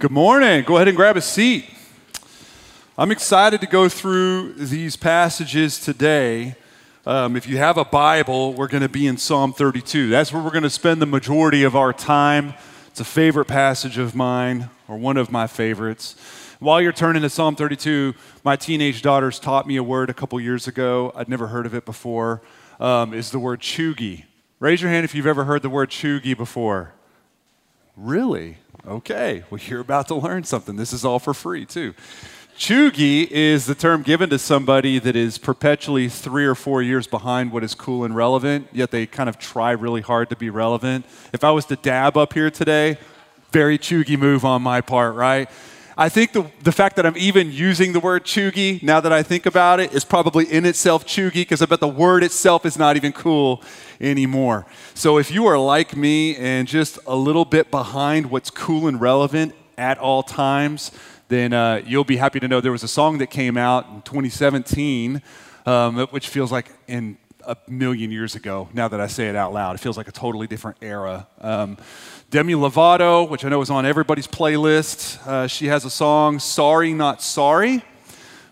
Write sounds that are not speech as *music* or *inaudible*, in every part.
Good morning. Go ahead and grab a seat. I'm excited to go through these passages today. Um, if you have a Bible, we're going to be in Psalm 32. That's where we're going to spend the majority of our time. It's a favorite passage of mine, or one of my favorites. While you're turning to Psalm 32, my teenage daughters taught me a word a couple years ago. I'd never heard of it before. Um, is the word cheugy. Raise your hand if you've ever heard the word cheugy before. Really? Okay. *laughs* Well, you're about to learn something. This is all for free, too. Cheugy is the term given to somebody that is perpetually three or four years behind what is cool and relevant, yet they kind of try really hard to be relevant. If I was to dab up here today, very cheugy move on my part, right? I think the, the fact that I'm even using the word cheugy, now that I think about it, is probably in itself cheugy because I bet the word itself is not even cool anymore. So if you are like me and just a little bit behind what's cool and relevant at all times, then uh, you'll be happy to know there was a song that came out in 2017, um, which feels like in a million years ago now that I say it out loud. It feels like a totally different era. Um, Demi Lovato, which I know is on everybody's playlist, uh, she has a song, Sorry Not Sorry,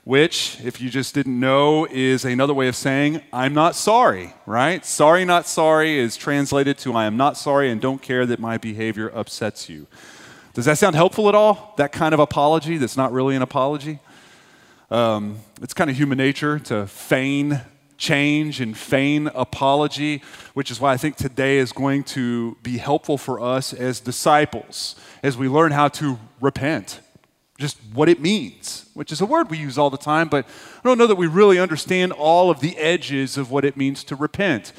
which, if you just didn't know, is another way of saying, I'm not sorry, right? Sorry Not Sorry is translated to, I am not sorry and don't care that my behavior upsets you. Does that sound helpful at all? That kind of apology that's not really an apology? Um, it's kind of human nature to feign change and feign apology, which is why I think today is going to be helpful for us as disciples as we learn how to repent, just what it means, which is a word we use all the time, but I don't know that we really understand all of the edges of what it means to repent.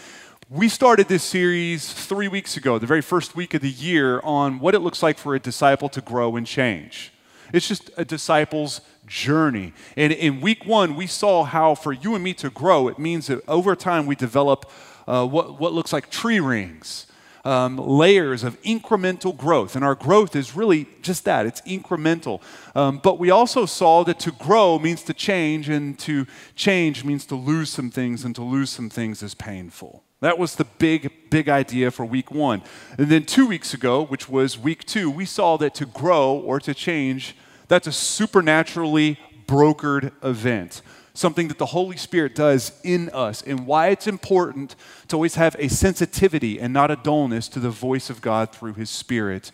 We started this series three weeks ago, the very first week of the year, on what it looks like for a disciple to grow and change. It's just a disciple's journey. And in week one, we saw how for you and me to grow, it means that over time we develop uh, what, what looks like tree rings. Um, layers of incremental growth. And our growth is really just that it's incremental. Um, but we also saw that to grow means to change, and to change means to lose some things, and to lose some things is painful. That was the big, big idea for week one. And then two weeks ago, which was week two, we saw that to grow or to change that's a supernaturally brokered event, something that the Holy Spirit does in us, and why it's important to always have a sensitivity and not a dullness to the voice of God through His Spirit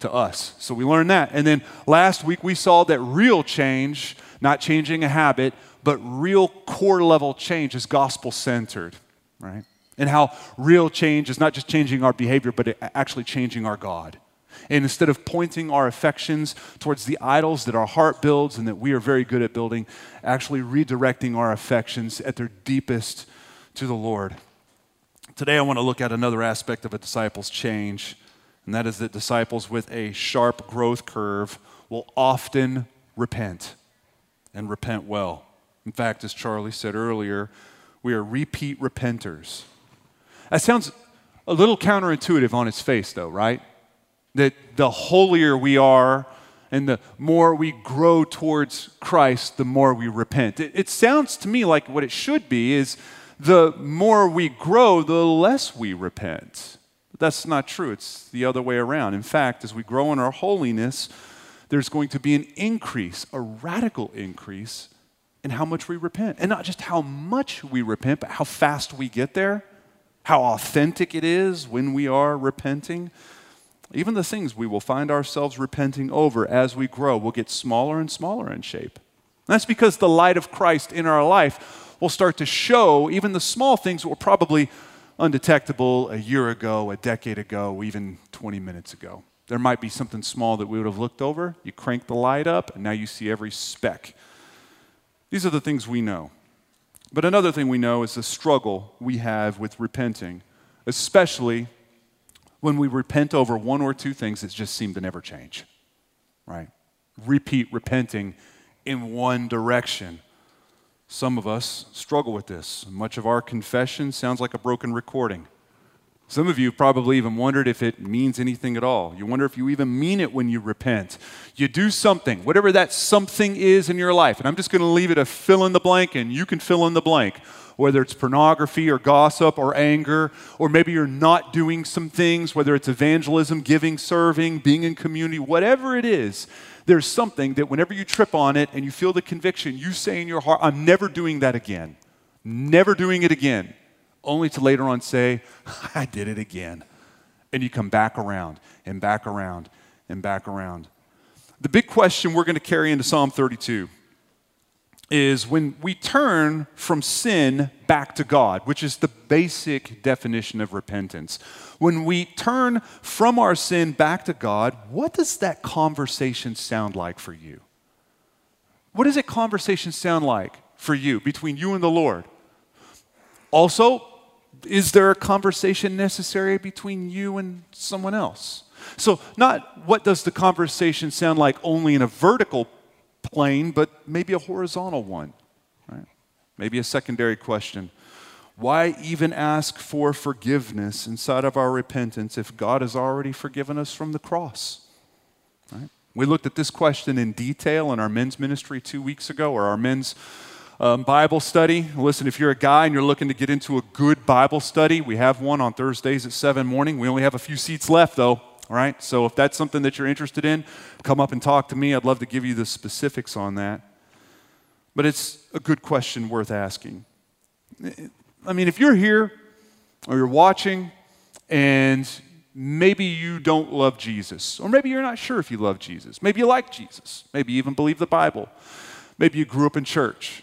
to us. So we learned that. And then last week we saw that real change, not changing a habit, but real core level change is gospel centered, right? And how real change is not just changing our behavior, but actually changing our God. And instead of pointing our affections towards the idols that our heart builds and that we are very good at building, actually redirecting our affections at their deepest to the Lord. Today, I want to look at another aspect of a disciple's change, and that is that disciples with a sharp growth curve will often repent and repent well. In fact, as Charlie said earlier, we are repeat repenters. That sounds a little counterintuitive on its face, though, right? that the holier we are and the more we grow towards Christ, the more we repent. It, it, sounds to me like what it should be is the more we grow, the less we repent. But that's not true. It's the other way around. In fact, as we grow in our holiness, there's going to be an increase, a radical increase in how much we repent. And not just how much we repent, but how fast we get there, how authentic it is when we are repenting. Even the things we will find ourselves repenting over as we grow will get smaller and smaller in shape. that's because the light of Christ in our life will start to show even the small things that were probably undetectable a year ago, a decade ago, even 20 minutes ago. There might be something small that we would have looked over. You crank the light up, and now you see every speck. These are the things we know. But another thing we know is the struggle we have with repenting, especially when we repent over one or two things that just seem to never change, right? Repeat repenting in one direction. Some of us struggle with this. Much of our confession sounds like a broken recording. Some of you probably even wondered if it means anything at all. You wonder if you even mean it when you repent. You do something, whatever that something is in your life. And I'm just going to leave it a fill in the blank, and you can fill in the blank. Whether it's pornography or gossip or anger, or maybe you're not doing some things, whether it's evangelism, giving, serving, being in community, whatever it is, there's something that whenever you trip on it and you feel the conviction, you say in your heart, I'm never doing that again. Never doing it again only to later on say, *laughs* I did it again. And you come back around and back around and back around. The big question we're going to carry into Psalm 32 is when we turn from sin back to God, which is the basic definition of repentance. When we turn from our sin back to God, what does that conversation sound like for you? What does that conversation sound like for you between you and the Lord? Also, is there a conversation necessary between you and someone else? So, not what does the conversation sound like only in a vertical plane, but maybe a horizontal one, right? Maybe a secondary question. Why even ask for forgiveness inside of our repentance if God has already forgiven us from the cross? Right? We looked at this question in detail in our men's ministry two weeks ago, or our men's um, Bible study. Listen, if you're a guy and you're looking to get into a good Bible study, we have one on Thursdays at 7 morning. We only have a few seats left, though. All right, so if that's something that you're interested in, come up and talk to me. I'd love to give you the specifics on that. But it's a good question worth asking. I mean, if you're here or you're watching and maybe you don't love Jesus, or maybe you're not sure if you love Jesus, maybe you like Jesus, maybe you even believe the Bible, maybe you grew up in church,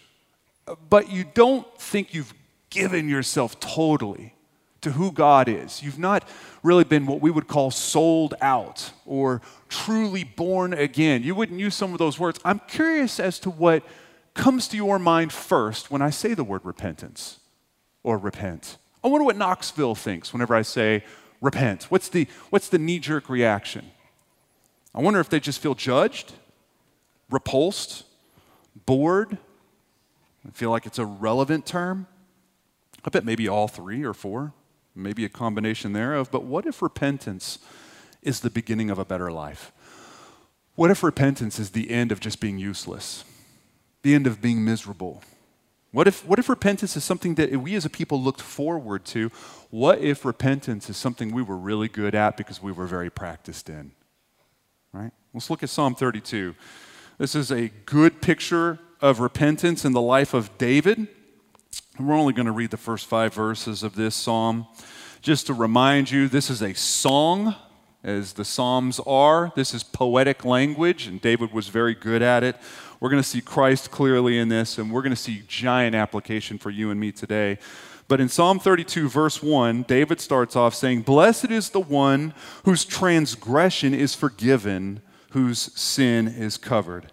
but you don't think you've given yourself totally to who God is. You've not really been what we would call sold out or truly born again. You wouldn't use some of those words. I'm curious as to what comes to your mind first when I say the word repentance or repent. I wonder what Knoxville thinks whenever I say repent. What's the, what's the knee jerk reaction? I wonder if they just feel judged, repulsed, bored, I feel like it's a relevant term. I bet maybe all three or four, maybe a combination thereof. But what if repentance is the beginning of a better life? What if repentance is the end of just being useless, the end of being miserable? What if, what if repentance is something that we as a people looked forward to? What if repentance is something we were really good at because we were very practiced in? Right? Let's look at Psalm 32. This is a good picture of repentance in the life of David. And we're only going to read the first five verses of this psalm. Just to remind you, this is a song, as the Psalms are. This is poetic language, and David was very good at it. We're going to see Christ clearly in this, and we're going to see giant application for you and me today. But in Psalm 32, verse 1, David starts off saying, Blessed is the one whose transgression is forgiven, whose sin is covered.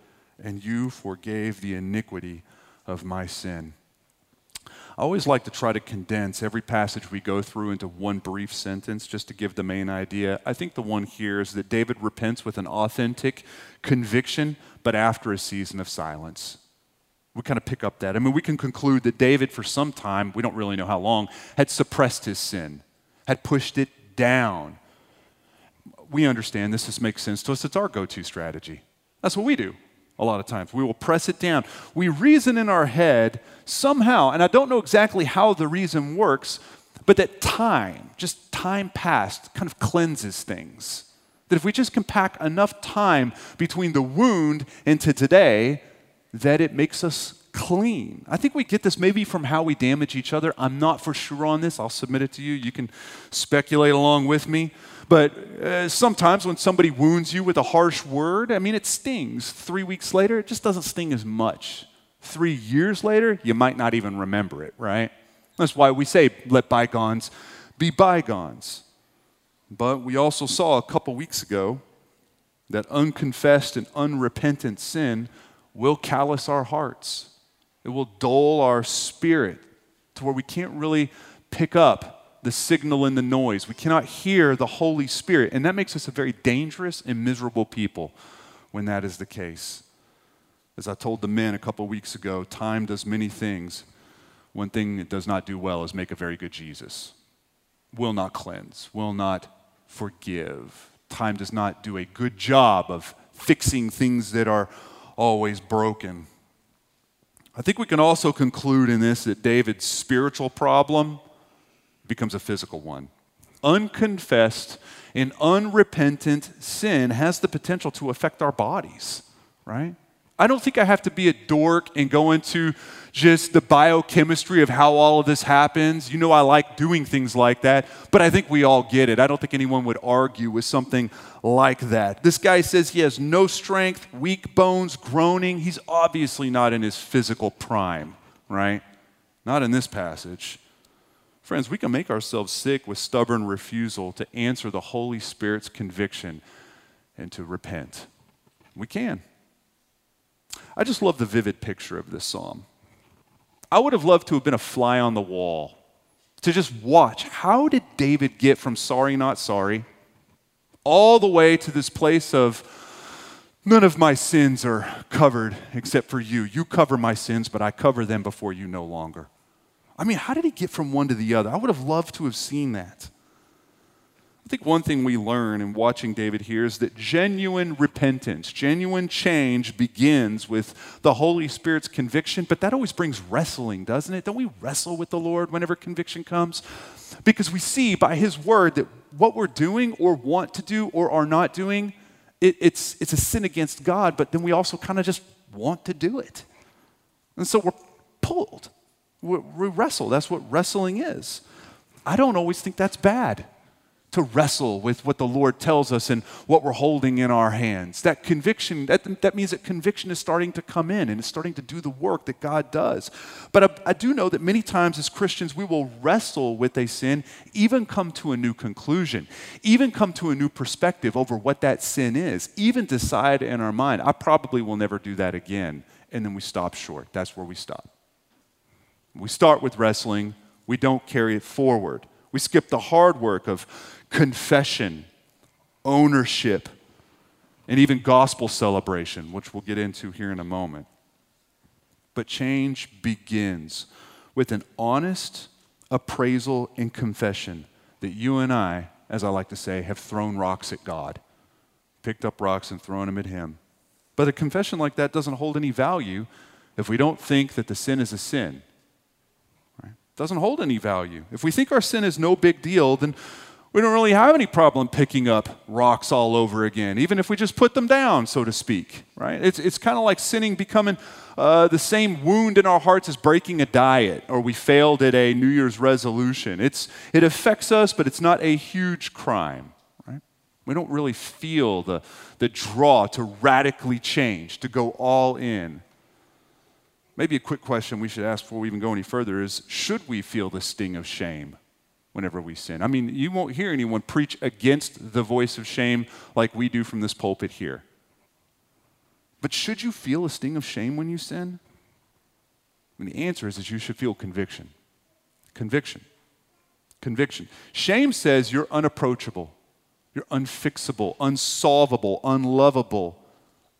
and you forgave the iniquity of my sin. I always like to try to condense every passage we go through into one brief sentence just to give the main idea. I think the one here is that David repents with an authentic conviction, but after a season of silence. We kind of pick up that. I mean, we can conclude that David, for some time, we don't really know how long, had suppressed his sin, had pushed it down. We understand this, this makes sense to us. It's our go to strategy. That's what we do a lot of times. We will press it down. We reason in our head somehow, and I don't know exactly how the reason works, but that time, just time past, kind of cleanses things. That if we just can pack enough time between the wound into today, that it makes us clean. I think we get this maybe from how we damage each other. I'm not for sure on this. I'll submit it to you. You can speculate along with me. But uh, sometimes when somebody wounds you with a harsh word, I mean, it stings. Three weeks later, it just doesn't sting as much. Three years later, you might not even remember it, right? That's why we say, let bygones be bygones. But we also saw a couple weeks ago that unconfessed and unrepentant sin will callous our hearts. It will dull our spirit to where we can't really pick up the signal in the noise. We cannot hear the Holy Spirit. And that makes us a very dangerous and miserable people when that is the case. As I told the men a couple weeks ago, time does many things. One thing it does not do well is make a very good Jesus. Will not cleanse, will not forgive. Time does not do a good job of fixing things that are always broken. I think we can also conclude in this that David's spiritual problem becomes a physical one. Unconfessed and unrepentant sin has the potential to affect our bodies, right? I don't think I have to be a dork and go into just the biochemistry of how all of this happens. You know, I like doing things like that, but I think we all get it. I don't think anyone would argue with something like that. This guy says he has no strength, weak bones, groaning. He's obviously not in his physical prime, right? Not in this passage. Friends, we can make ourselves sick with stubborn refusal to answer the Holy Spirit's conviction and to repent. We can. I just love the vivid picture of this psalm. I would have loved to have been a fly on the wall to just watch how did David get from sorry, not sorry, all the way to this place of none of my sins are covered except for you. You cover my sins, but I cover them before you no longer. I mean, how did he get from one to the other? I would have loved to have seen that. I think one thing we learn in watching David here is that genuine repentance, genuine change begins with the Holy Spirit's conviction, but that always brings wrestling, doesn't it? Don't we wrestle with the Lord whenever conviction comes? Because we see by His word that what we're doing or want to do or are not doing, it, it's, it's a sin against God, but then we also kind of just want to do it. And so we're pulled. We, wrestle. That's what wrestling is. I don't always think that's bad to wrestle with what the Lord tells us and what we're holding in our hands. That conviction, that, that means that conviction is starting to come in and it's starting to do the work that God does. But I, I do know that many times as Christians, we will wrestle with a sin, even come to a new conclusion, even come to a new perspective over what that sin is, even decide in our mind, I probably will never do that again. And then we stop short. That's where we stop. We start with wrestling, we don't carry it forward. We skip the hard work of confession, ownership, and even gospel celebration, which we'll get into here in a moment. But change begins with an honest appraisal and confession that you and I, as I like to say, have thrown rocks at God, picked up rocks and thrown them at Him. But a confession like that doesn't hold any value if we don't think that the sin is a sin. Doesn't hold any value. If we think our sin is no big deal, then we don't really have any problem picking up rocks all over again, even if we just put them down, so to speak, right? It's, it's kind of like sinning becoming uh, the same wound in our hearts as breaking a diet or we failed at a New Year's resolution. It's, it affects us, but it's not a huge crime, right? We don't really feel the, the draw to radically change, to go all in. Maybe a quick question we should ask before we even go any further is should we feel the sting of shame? whenever we sin. I mean, you won't hear anyone preach against the voice of shame like we do from this pulpit here. But should you feel a sting of shame when you sin? And the answer is that you should feel conviction. Conviction. Conviction. Shame says you're unapproachable, you're unfixable, unsolvable, unlovable,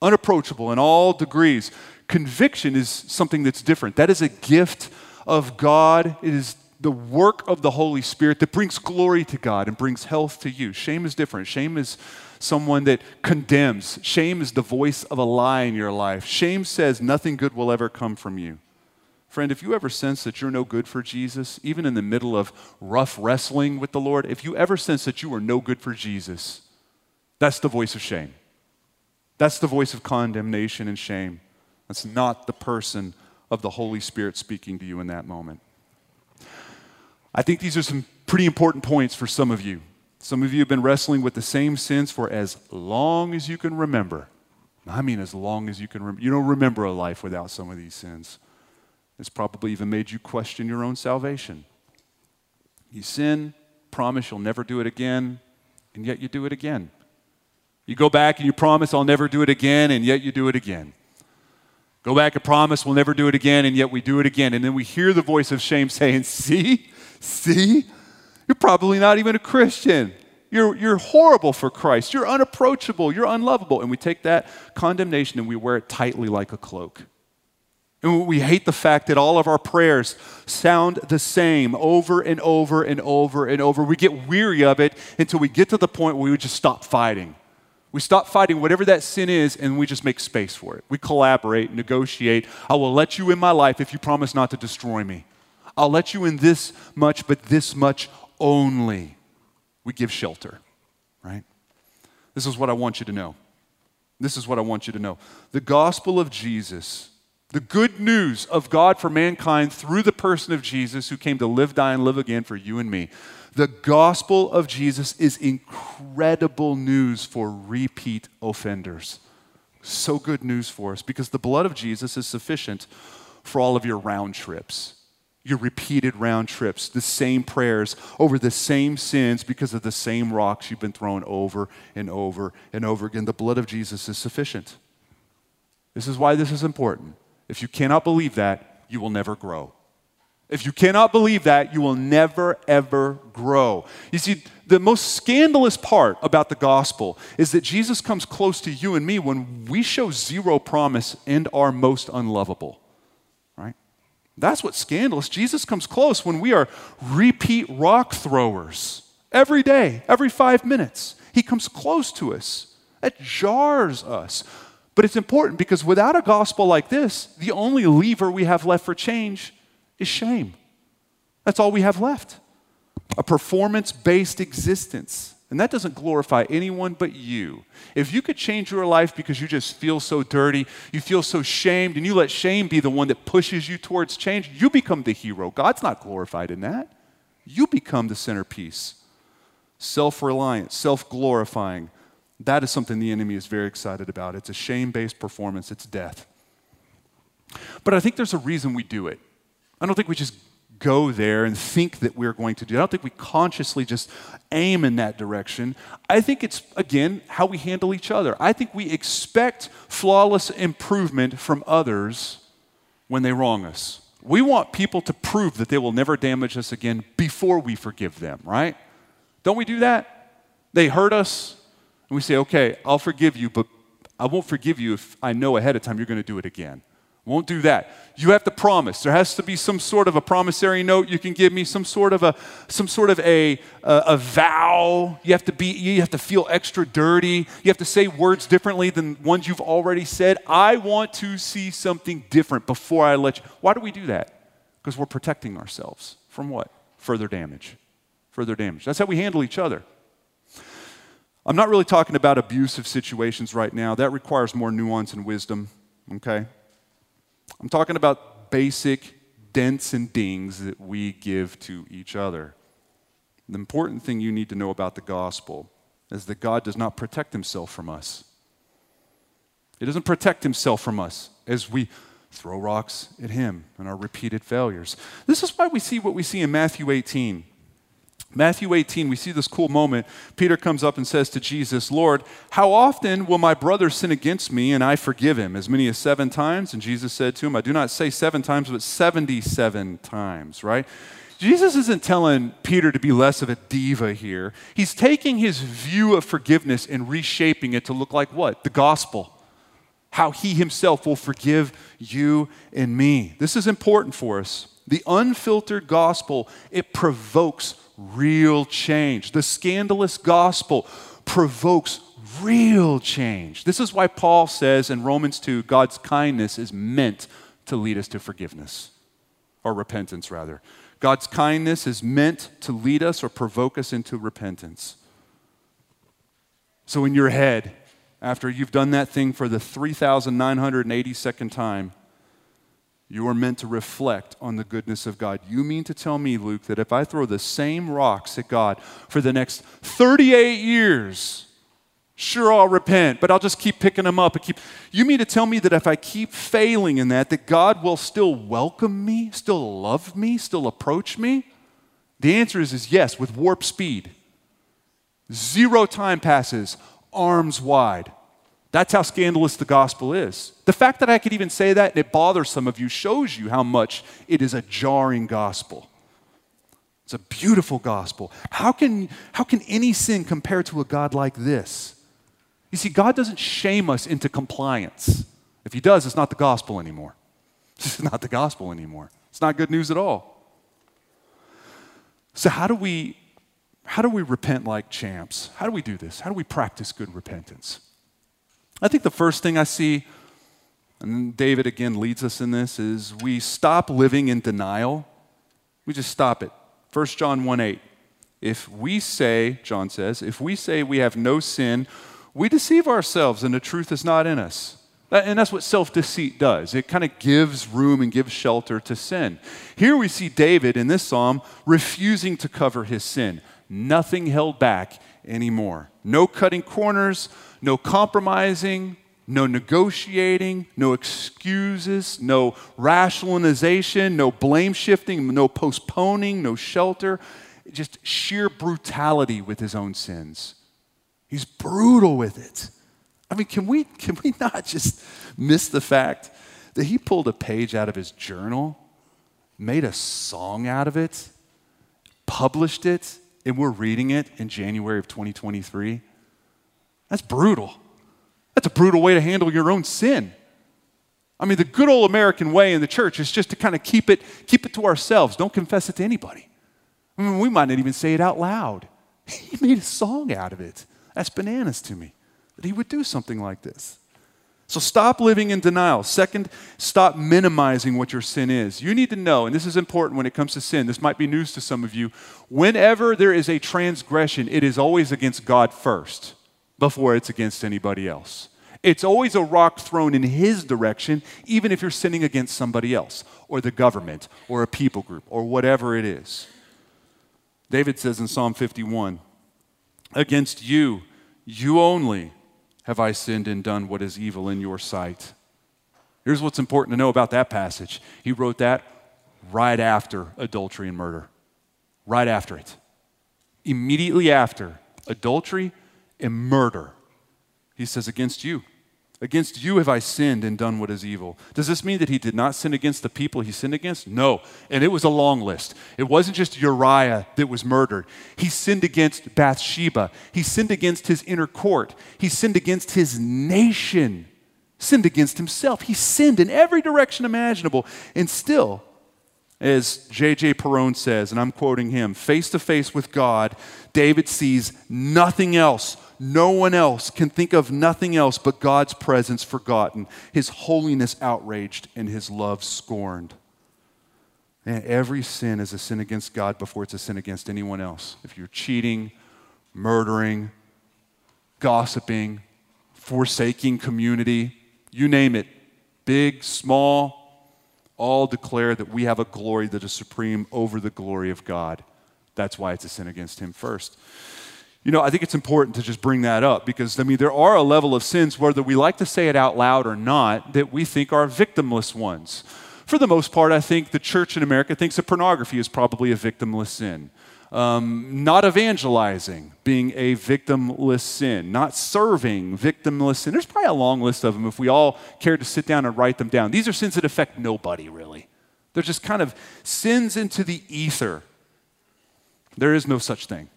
unapproachable in all degrees. Conviction is something that's different. That is a gift of God. It is the work of the Holy Spirit that brings glory to God and brings health to you. Shame is different. Shame is someone that condemns. Shame is the voice of a lie in your life. Shame says nothing good will ever come from you. Friend, if you ever sense that you're no good for Jesus, even in the middle of rough wrestling with the Lord, if you ever sense that you are no good for Jesus, that's the voice of shame. That's the voice of condemnation and shame. That's not the person of the Holy Spirit speaking to you in that moment. I think these are some pretty important points for some of you. Some of you have been wrestling with the same sins for as long as you can remember. I mean, as long as you can remember. You don't remember a life without some of these sins. It's probably even made you question your own salvation. You sin, promise you'll never do it again, and yet you do it again. You go back and you promise, I'll never do it again, and yet you do it again. Go back and promise, we'll never do it again, and yet we do it again. And then we hear the voice of shame saying, See, see, you're probably not even a Christian. You're, you're horrible for Christ. You're unapproachable. You're unlovable. And we take that condemnation and we wear it tightly like a cloak. And we hate the fact that all of our prayers sound the same over and over and over and over. We get weary of it until we get to the point where we just stop fighting. We stop fighting whatever that sin is and we just make space for it. We collaborate, negotiate. I will let you in my life if you promise not to destroy me. I'll let you in this much, but this much only. We give shelter, right? This is what I want you to know. This is what I want you to know. The gospel of Jesus the good news of God for mankind through the person of Jesus who came to live, die, and live again for you and me. The gospel of Jesus is incredible news for repeat offenders. So good news for us because the blood of Jesus is sufficient for all of your round trips, your repeated round trips, the same prayers over the same sins because of the same rocks you've been thrown over and over and over again. The blood of Jesus is sufficient. This is why this is important. If you cannot believe that, you will never grow. If you cannot believe that, you will never, ever grow. You see, the most scandalous part about the gospel is that Jesus comes close to you and me when we show zero promise and are most unlovable. Right? That's what's scandalous. Jesus comes close when we are repeat rock throwers every day, every five minutes. He comes close to us. That jars us. But it's important because without a gospel like this, the only lever we have left for change is shame. That's all we have left a performance based existence. And that doesn't glorify anyone but you. If you could change your life because you just feel so dirty, you feel so shamed, and you let shame be the one that pushes you towards change, you become the hero. God's not glorified in that. You become the centerpiece. Self reliant, self glorifying, that is something the enemy is very excited about. It's a shame based performance, it's death. But I think there's a reason we do it. I don't think we just go there and think that we're going to do. I don't think we consciously just aim in that direction. I think it's, again, how we handle each other. I think we expect flawless improvement from others when they wrong us. We want people to prove that they will never damage us again before we forgive them, right? Don't we do that? They hurt us, and we say, okay, I'll forgive you, but I won't forgive you if I know ahead of time you're going to do it again. Won't do that. You have to promise. There has to be some sort of a promissory note you can give me, some sort of a some sort of a, a, a vow. You have to be you have to feel extra dirty. You have to say words differently than ones you've already said. I want to see something different before I let you. Why do we do that? Because we're protecting ourselves from what? Further damage. Further damage. That's how we handle each other. I'm not really talking about abusive situations right now. That requires more nuance and wisdom, okay? I'm talking about basic dents and dings that we give to each other. The important thing you need to know about the gospel is that God does not protect himself from us. He doesn't protect himself from us as we throw rocks at him and our repeated failures. This is why we see what we see in Matthew 18. Matthew 18, we see this cool moment. Peter comes up and says to Jesus, Lord, how often will my brother sin against me and I forgive him? As many as seven times? And Jesus said to him, I do not say seven times, but 77 times, right? Jesus isn't telling Peter to be less of a diva here. He's taking his view of forgiveness and reshaping it to look like what? The gospel. How he himself will forgive you and me. This is important for us. The unfiltered gospel, it provokes real change. The scandalous gospel provokes real change. This is why Paul says in Romans 2 God's kindness is meant to lead us to forgiveness, or repentance, rather. God's kindness is meant to lead us or provoke us into repentance. So, in your head, after you've done that thing for the 3,982nd time, you are meant to reflect on the goodness of God. You mean to tell me, Luke, that if I throw the same rocks at God for the next 38 years, sure I'll repent, but I'll just keep picking them up and keep. You mean to tell me that if I keep failing in that, that God will still welcome me, still love me, still approach me? The answer is, is yes, with warp speed. Zero time passes, arms wide. That's how scandalous the gospel is. The fact that I could even say that and it bothers some of you shows you how much it is a jarring gospel. It's a beautiful gospel. How can, how can any sin compare to a God like this? You see, God doesn't shame us into compliance. If He does, it's not the gospel anymore. *laughs* It's not the gospel anymore. It's not good news at all. So, how do we, how do we repent like champs? How do we do this? How do we practice good repentance? I think the first thing I see, and David again leads us in this, is we stop living in denial. We just stop it. 1 John 1 8. If we say, John says, if we say we have no sin, we deceive ourselves and the truth is not in us. And that's what self deceit does. It kind of gives room and gives shelter to sin. Here we see David in this psalm refusing to cover his sin. Nothing held back anymore. No cutting corners, no compromising, no negotiating, no excuses, no rationalization, no blame shifting, no postponing, no shelter. Just sheer brutality with his own sins. He's brutal with it. I mean, can we, can we not just miss the fact that he pulled a page out of his journal, made a song out of it, published it, and we're reading it in January of 2023? That's brutal. That's a brutal way to handle your own sin. I mean, the good old American way in the church is just to kind of keep it, keep it to ourselves. Don't confess it to anybody. I mean, we might not even say it out loud. *laughs* He made a song out of it. That's bananas to me that he would do something like this. So stop living in denial. Second, stop minimizing what your sin is. You need to know, and this is important when it comes to sin, this might be news to some of you. Whenever there is a transgression, it is always against God first before it's against anybody else. It's always a rock thrown in his direction, even if you're sinning against somebody else, or the government, or a people group, or whatever it is. David says in Psalm 51 Against you, you only have I sinned and done what is evil in your sight. Here's what's important to know about that passage. He wrote that right after adultery and murder. Right after it. Immediately after adultery and murder. He says, Against you. Against you have I sinned and done what is evil. Does this mean that he did not sin against the people he sinned against? No. And it was a long list. It wasn't just Uriah that was murdered. He sinned against Bathsheba. He sinned against his inner court. He sinned against his nation. Sinned against himself. He sinned in every direction imaginable. And still, as J.J. Perowne says, and I'm quoting him, face to face with God, David sees nothing else no one else can think of nothing else but God's presence forgotten, His holiness outraged, and His love scorned. And every sin is a sin against God before it's a sin against anyone else. If you're cheating, murdering, gossiping, forsaking community, you name it, big, small, all declare that we have a glory that is supreme over the glory of God. That's why it's a sin against Him first. You know, I think it's important to just bring that up because, I mean, there are a level of sins, whether we like to say it out loud or not, that we think are victimless ones. For the most part, I think the church in America thinks that pornography is probably a victimless sin. Um, not evangelizing being a victimless sin, not serving victimless sin. There's probably a long list of them if we all cared to sit down and write them down. These are sins that affect nobody, really. They're just kind of sins into the ether. There is no such thing.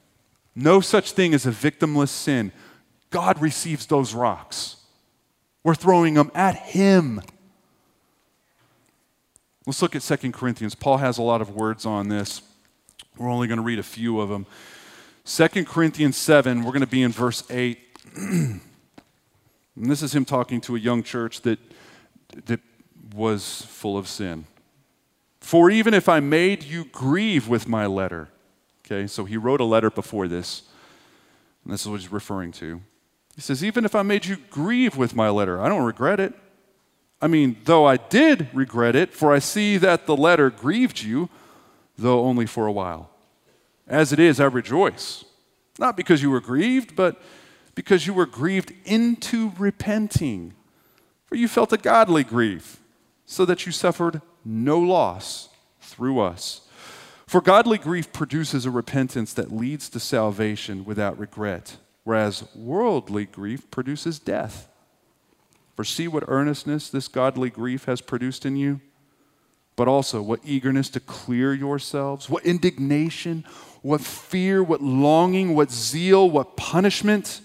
No such thing as a victimless sin. God receives those rocks. We're throwing them at Him. Let's look at 2 Corinthians. Paul has a lot of words on this. We're only going to read a few of them. 2 Corinthians 7, we're going to be in verse 8. *clears throat* and this is him talking to a young church that, that was full of sin. For even if I made you grieve with my letter, Okay, so he wrote a letter before this, and this is what he's referring to. He says, Even if I made you grieve with my letter, I don't regret it. I mean, though I did regret it, for I see that the letter grieved you, though only for a while. As it is, I rejoice, not because you were grieved, but because you were grieved into repenting. For you felt a godly grief, so that you suffered no loss through us. For godly grief produces a repentance that leads to salvation without regret, whereas worldly grief produces death. For see what earnestness this godly grief has produced in you, but also what eagerness to clear yourselves, what indignation, what fear, what longing, what zeal, what punishment.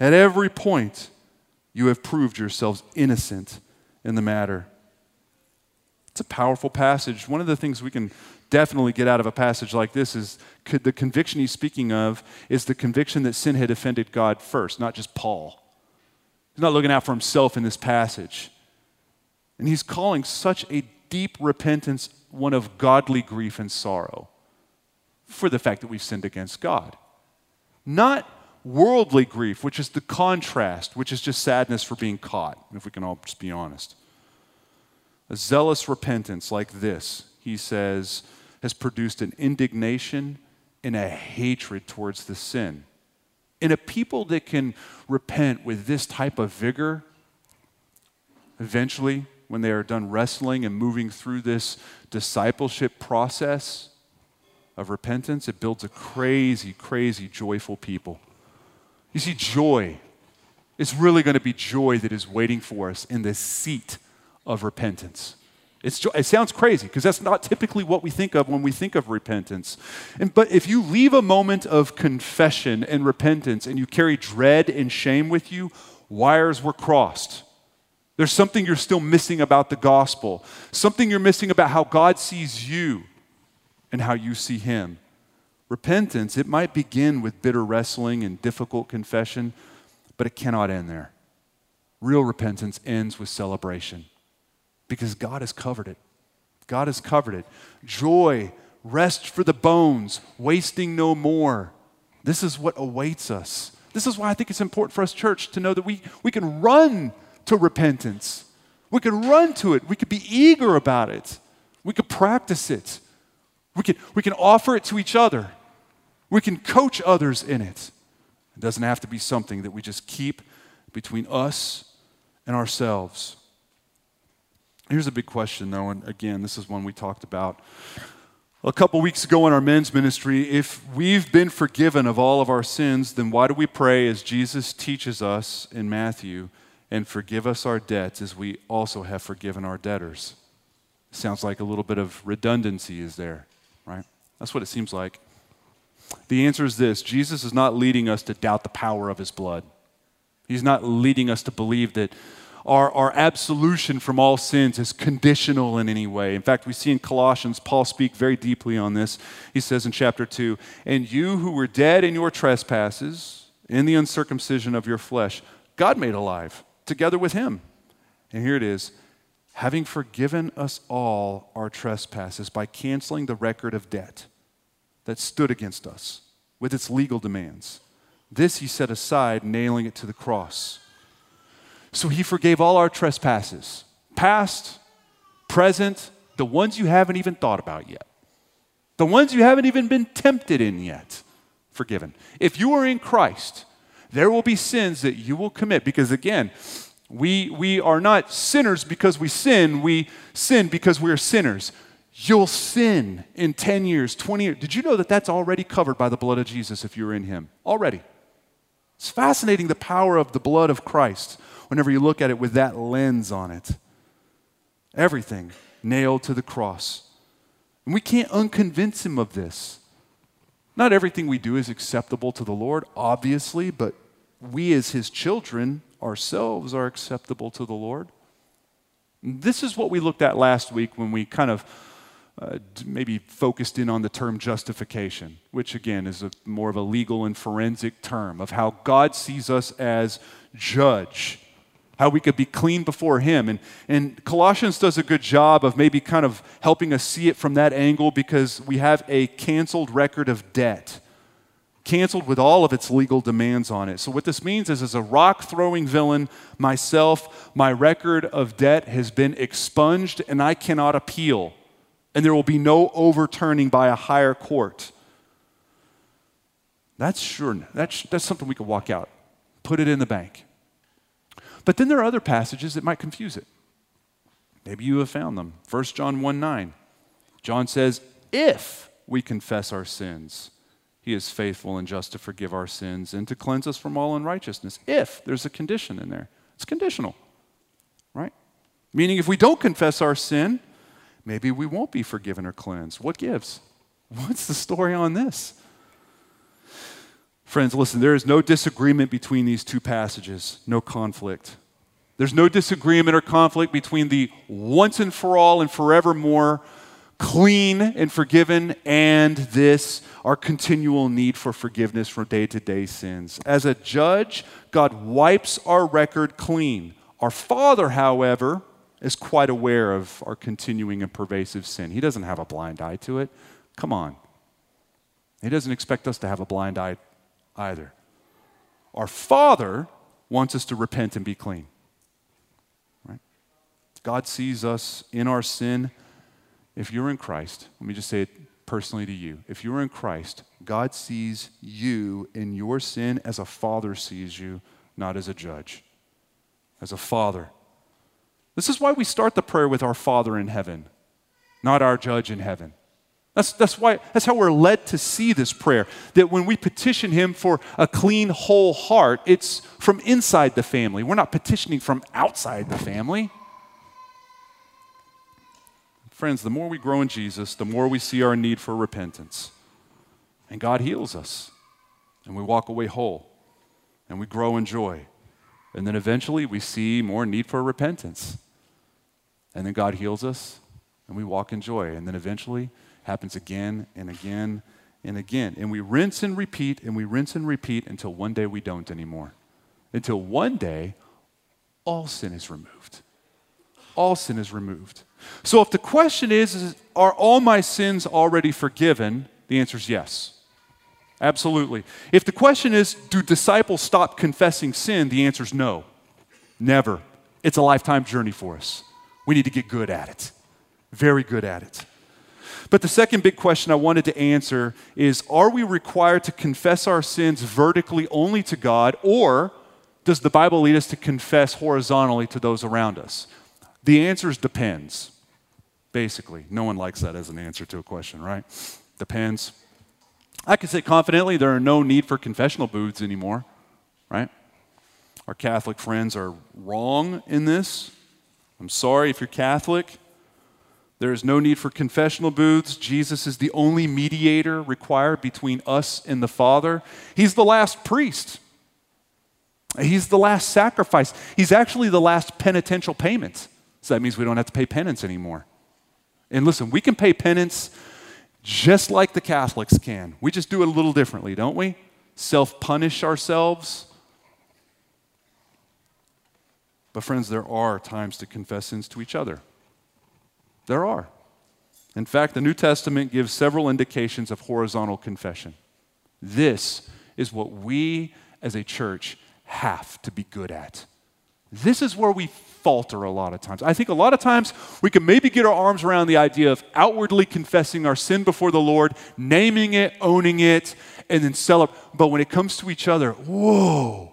At every point, you have proved yourselves innocent in the matter. It's a powerful passage. One of the things we can definitely get out of a passage like this is could the conviction he's speaking of is the conviction that sin had offended God first, not just Paul. He's not looking out for himself in this passage. And he's calling such a deep repentance one of godly grief and sorrow for the fact that we've sinned against God. Not worldly grief, which is the contrast, which is just sadness for being caught, if we can all just be honest. A zealous repentance like this, he says, has produced an indignation and a hatred towards the sin. And a people that can repent with this type of vigor, eventually, when they are done wrestling and moving through this discipleship process of repentance, it builds a crazy, crazy, joyful people. You see, joy is really going to be joy that is waiting for us in the seat of repentance. It's, it sounds crazy because that's not typically what we think of when we think of repentance. And, but if you leave a moment of confession and repentance and you carry dread and shame with you, wires were crossed. There's something you're still missing about the gospel, something you're missing about how God sees you and how you see Him. Repentance, it might begin with bitter wrestling and difficult confession, but it cannot end there. Real repentance ends with celebration because God has covered it. God has covered it. Joy, rest for the bones, wasting no more. This is what awaits us. This is why I think it's important for us, church, to know that we, we can run to repentance. We can run to it. We could be eager about it. We could practice it. We can, we can offer it to each other. We can coach others in it. It doesn't have to be something that we just keep between us and ourselves. Here's a big question, though, and again, this is one we talked about a couple weeks ago in our men's ministry. If we've been forgiven of all of our sins, then why do we pray as Jesus teaches us in Matthew and forgive us our debts as we also have forgiven our debtors? Sounds like a little bit of redundancy is there, right? That's what it seems like. The answer is this Jesus is not leading us to doubt the power of his blood. He's not leading us to believe that our, our absolution from all sins is conditional in any way. In fact, we see in Colossians, Paul speak very deeply on this. He says in chapter 2 And you who were dead in your trespasses, in the uncircumcision of your flesh, God made alive together with him. And here it is having forgiven us all our trespasses by canceling the record of debt that stood against us with its legal demands. This he set aside, nailing it to the cross. So he forgave all our trespasses, past, present, the ones you haven't even thought about yet, the ones you haven't even been tempted in yet, forgiven. If you are in Christ, there will be sins that you will commit because, again, we, we are not sinners because we sin, we sin because we are sinners. You'll sin in 10 years, 20 years. Did you know that that's already covered by the blood of Jesus if you're in Him? Already. It's fascinating the power of the blood of Christ whenever you look at it with that lens on it. Everything nailed to the cross. And we can't unconvince him of this. Not everything we do is acceptable to the Lord, obviously, but we as his children ourselves are acceptable to the Lord. This is what we looked at last week when we kind of uh, maybe focused in on the term justification, which again is a, more of a legal and forensic term of how God sees us as judge how we could be clean before Him. And, and Colossians does a good job of maybe kind of helping us see it from that angle because we have a canceled record of debt, canceled with all of its legal demands on it. So, what this means is, as a rock throwing villain, myself, my record of debt has been expunged and I cannot appeal. And there will be no overturning by a higher court. That's sure, that's, that's something we could walk out, put it in the bank. But then there are other passages that might confuse it. Maybe you have found them. 1 John 1 9. John says, If we confess our sins, he is faithful and just to forgive our sins and to cleanse us from all unrighteousness. If there's a condition in there, it's conditional, right? Meaning, if we don't confess our sin, maybe we won't be forgiven or cleansed. What gives? *laughs* What's the story on this? Friends, listen, there is no disagreement between these two passages, no conflict. There's no disagreement or conflict between the once and for all and forevermore clean and forgiven and this our continual need for forgiveness from day to day sins. As a judge, God wipes our record clean. Our Father, however, is quite aware of our continuing and pervasive sin. He doesn't have a blind eye to it. Come on. He doesn't expect us to have a blind eye either. Our Father wants us to repent and be clean. Right? God sees us in our sin. If you're in Christ, let me just say it personally to you. If you're in Christ, God sees you in your sin as a father sees you, not as a judge. As a father. This is why we start the prayer with our Father in heaven, not our judge in heaven. That's, that's, why, that's how we're led to see this prayer. That when we petition Him for a clean, whole heart, it's from inside the family. We're not petitioning from outside the family. Friends, the more we grow in Jesus, the more we see our need for repentance. And God heals us. And we walk away whole. And we grow in joy. And then eventually we see more need for repentance. And then God heals us and we walk in joy. And then eventually happens again and again and again. And we rinse and repeat and we rinse and repeat until one day we don't anymore. Until one day all sin is removed. All sin is removed. So if the question is, is are all my sins already forgiven? The answer is yes. Absolutely. If the question is, do disciples stop confessing sin? The answer is no. Never. It's a lifetime journey for us. We need to get good at it, very good at it. But the second big question I wanted to answer is Are we required to confess our sins vertically only to God, or does the Bible lead us to confess horizontally to those around us? The answer is depends, basically. No one likes that as an answer to a question, right? Depends. I can say confidently there are no need for confessional booths anymore, right? Our Catholic friends are wrong in this. I'm sorry if you're Catholic. There is no need for confessional booths. Jesus is the only mediator required between us and the Father. He's the last priest. He's the last sacrifice. He's actually the last penitential payment. So that means we don't have to pay penance anymore. And listen, we can pay penance just like the Catholics can. We just do it a little differently, don't we? Self punish ourselves. But, friends, there are times to confess sins to each other. There are. In fact, the New Testament gives several indications of horizontal confession. This is what we as a church have to be good at. This is where we falter a lot of times. I think a lot of times we can maybe get our arms around the idea of outwardly confessing our sin before the Lord, naming it, owning it, and then celebrate. But when it comes to each other, whoa,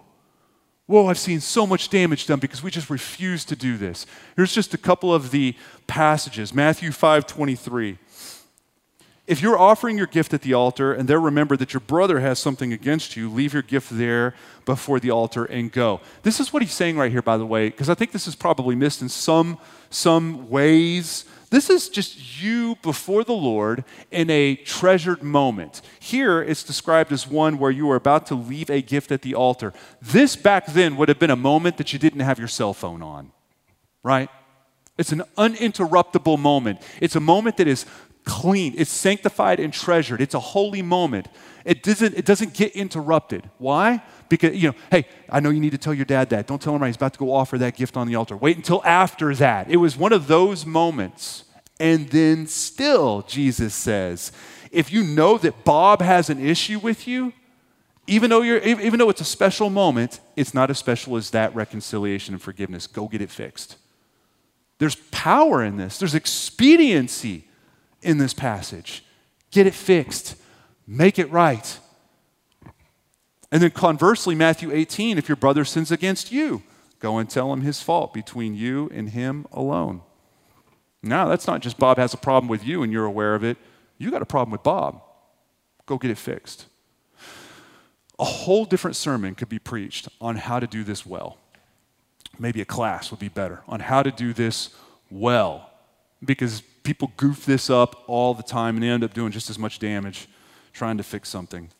whoa, I've seen so much damage done because we just refuse to do this. Here's just a couple of the passages Matthew 5 23. If you're offering your gift at the altar and there remember that your brother has something against you, leave your gift there before the altar and go. This is what he's saying right here, by the way, because I think this is probably missed in some, some ways. This is just you before the Lord in a treasured moment. Here it's described as one where you are about to leave a gift at the altar. This back then would have been a moment that you didn't have your cell phone on, right? It's an uninterruptible moment. It's a moment that is clean, it's sanctified and treasured. It's a holy moment. It doesn't, it doesn't get interrupted. Why? Because, you know, hey, I know you need to tell your dad that. Don't tell him right. He's about to go offer that gift on the altar. Wait until after that. It was one of those moments. And then still, Jesus says, if you know that Bob has an issue with you, even though, you're, even though it's a special moment, it's not as special as that reconciliation and forgiveness. Go get it fixed. There's power in this, there's expediency in this passage. Get it fixed, make it right. And then conversely, Matthew 18, if your brother sins against you, go and tell him his fault between you and him alone. Now, that's not just Bob has a problem with you and you're aware of it. You got a problem with Bob. Go get it fixed. A whole different sermon could be preached on how to do this well. Maybe a class would be better on how to do this well because people goof this up all the time and they end up doing just as much damage trying to fix something.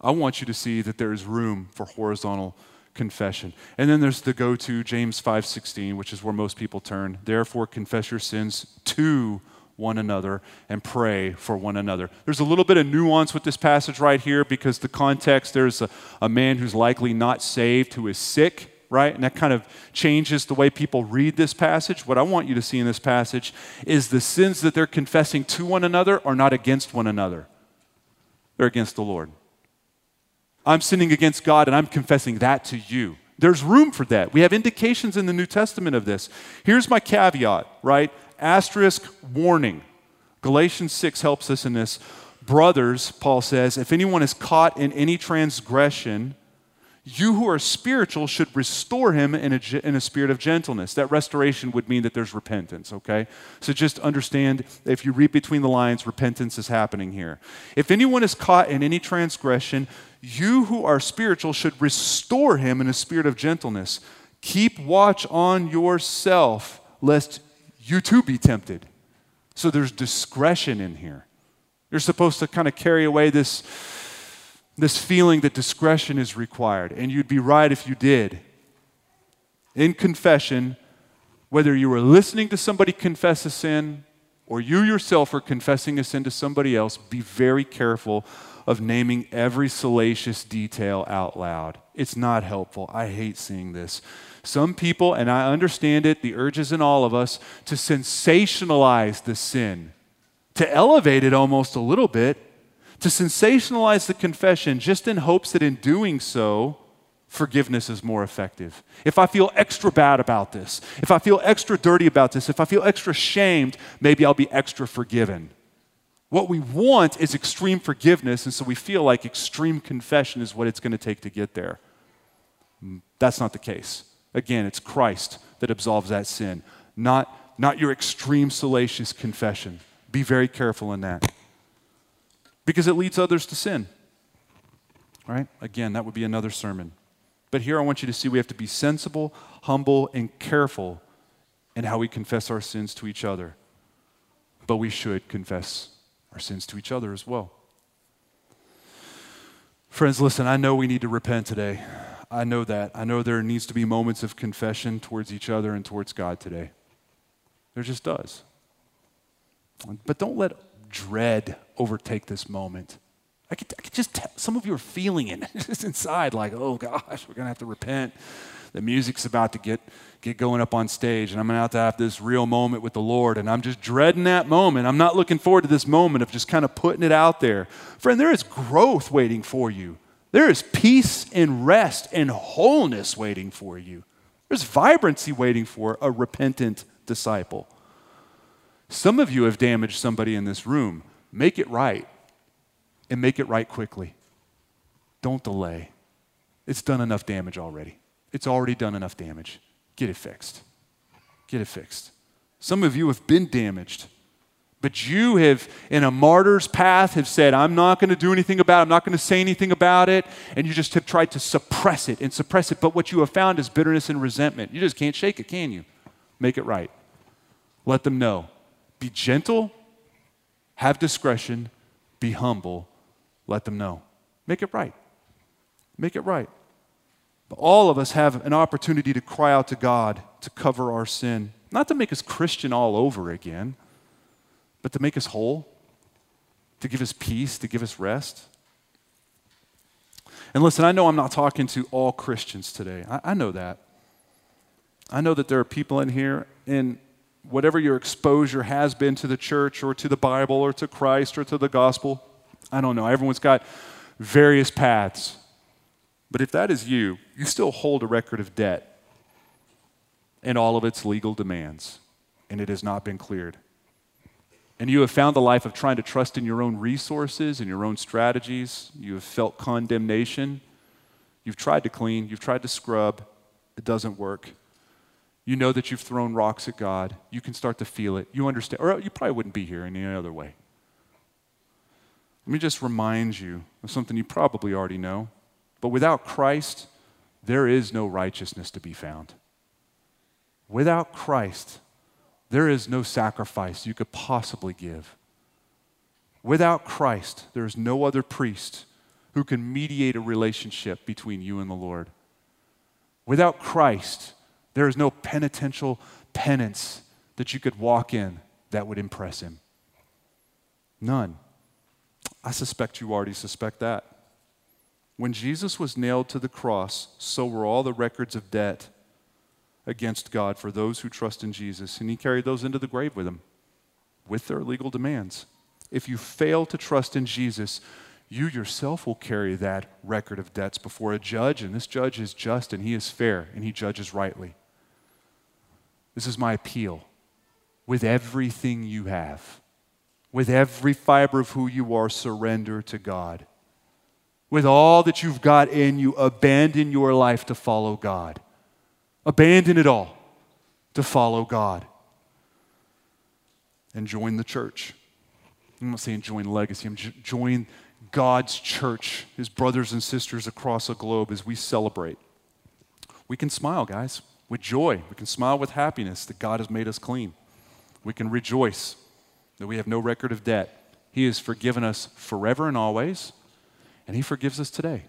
I want you to see that there is room for horizontal confession. And then there's the go-to James 5:16, which is where most people turn. Therefore confess your sins to one another and pray for one another. There's a little bit of nuance with this passage right here because the context there's a, a man who's likely not saved who is sick right? And that kind of changes the way people read this passage. What I want you to see in this passage is the sins that they're confessing to one another are not against one another, they're against the Lord. I'm sinning against God and I'm confessing that to you. There's room for that. We have indications in the New Testament of this. Here's my caveat, right? Asterisk warning. Galatians 6 helps us in this. Brothers, Paul says, if anyone is caught in any transgression, you who are spiritual should restore him in a, in a spirit of gentleness. That restoration would mean that there's repentance, okay? So just understand if you read between the lines, repentance is happening here. If anyone is caught in any transgression, you who are spiritual should restore him in a spirit of gentleness. Keep watch on yourself, lest you too be tempted. So there's discretion in here. You're supposed to kind of carry away this this feeling that discretion is required. And you'd be right if you did. In confession, whether you were listening to somebody confess a sin or you yourself are confessing a sin to somebody else, be very careful of naming every salacious detail out loud. It's not helpful. I hate seeing this. Some people, and I understand it, the urge is in all of us to sensationalize the sin, to elevate it almost a little bit to sensationalize the confession just in hopes that in doing so, forgiveness is more effective. If I feel extra bad about this, if I feel extra dirty about this, if I feel extra shamed, maybe I'll be extra forgiven. What we want is extreme forgiveness, and so we feel like extreme confession is what it's going to take to get there. That's not the case. Again, it's Christ that absolves that sin, not, not your extreme salacious confession. Be very careful in that because it leads others to sin. Right? Again, that would be another sermon. But here I want you to see we have to be sensible, humble, and careful in how we confess our sins to each other. But we should confess our sins to each other as well. Friends, listen, I know we need to repent today. I know that. I know there needs to be moments of confession towards each other and towards God today. There just does. But don't let dread overtake this moment. I could, I could just tell, some of you are feeling it *laughs* just inside, like, oh gosh, we're going to have to repent. The music's about to get, get going up on stage, and I'm going to have to have this real moment with the Lord, and I'm just dreading that moment. I'm not looking forward to this moment of just kind of putting it out there. Friend, there is growth waiting for you. There is peace and rest and wholeness waiting for you. There's vibrancy waiting for a repentant disciple. Some of you have damaged somebody in this room. Make it right and make it right quickly. Don't delay. It's done enough damage already. It's already done enough damage. Get it fixed. Get it fixed. Some of you have been damaged, but you have, in a martyr's path, have said, I'm not going to do anything about it. I'm not going to say anything about it. And you just have tried to suppress it and suppress it. But what you have found is bitterness and resentment. You just can't shake it, can you? Make it right. Let them know. Be gentle, have discretion, be humble, let them know. Make it right. Make it right. But all of us have an opportunity to cry out to God to cover our sin, not to make us Christian all over again, but to make us whole, to give us peace, to give us rest. And listen, I know I'm not talking to all Christians today. I, I know that. I know that there are people in here, and whatever your exposure has been to the church or to the Bible or to Christ or to the gospel. I don't know. Everyone's got various paths. But if that is you, you still hold a record of debt and all of its legal demands, and it has not been cleared. And you have found the life of trying to trust in your own resources and your own strategies. You have felt condemnation. You've tried to clean, you've tried to scrub, it doesn't work. You know that you've thrown rocks at God. You can start to feel it. You understand, or you probably wouldn't be here any other way. Let me just remind you of something you probably already know. But without Christ, there is no righteousness to be found. Without Christ, there is no sacrifice you could possibly give. Without Christ, there is no other priest who can mediate a relationship between you and the Lord. Without Christ, there is no penitential penance that you could walk in that would impress him. None. I suspect you already suspect that. When Jesus was nailed to the cross, so were all the records of debt against God for those who trust in Jesus, and he carried those into the grave with him, with their legal demands. If you fail to trust in Jesus, you yourself will carry that record of debts before a judge, and this judge is just and he is fair and he judges rightly. This is my appeal. With everything you have, with every fiber of who you are, surrender to God. With all that you've got in you, abandon your life to follow God. Abandon it all to follow God. And join the church. I'm not saying join legacy, I'm join God's church, his brothers and sisters across the globe as we celebrate. We can smile, guys, with joy. We can smile with happiness that God has made us clean. We can rejoice that we have no record of debt. He has forgiven us forever and always, and he forgives us today.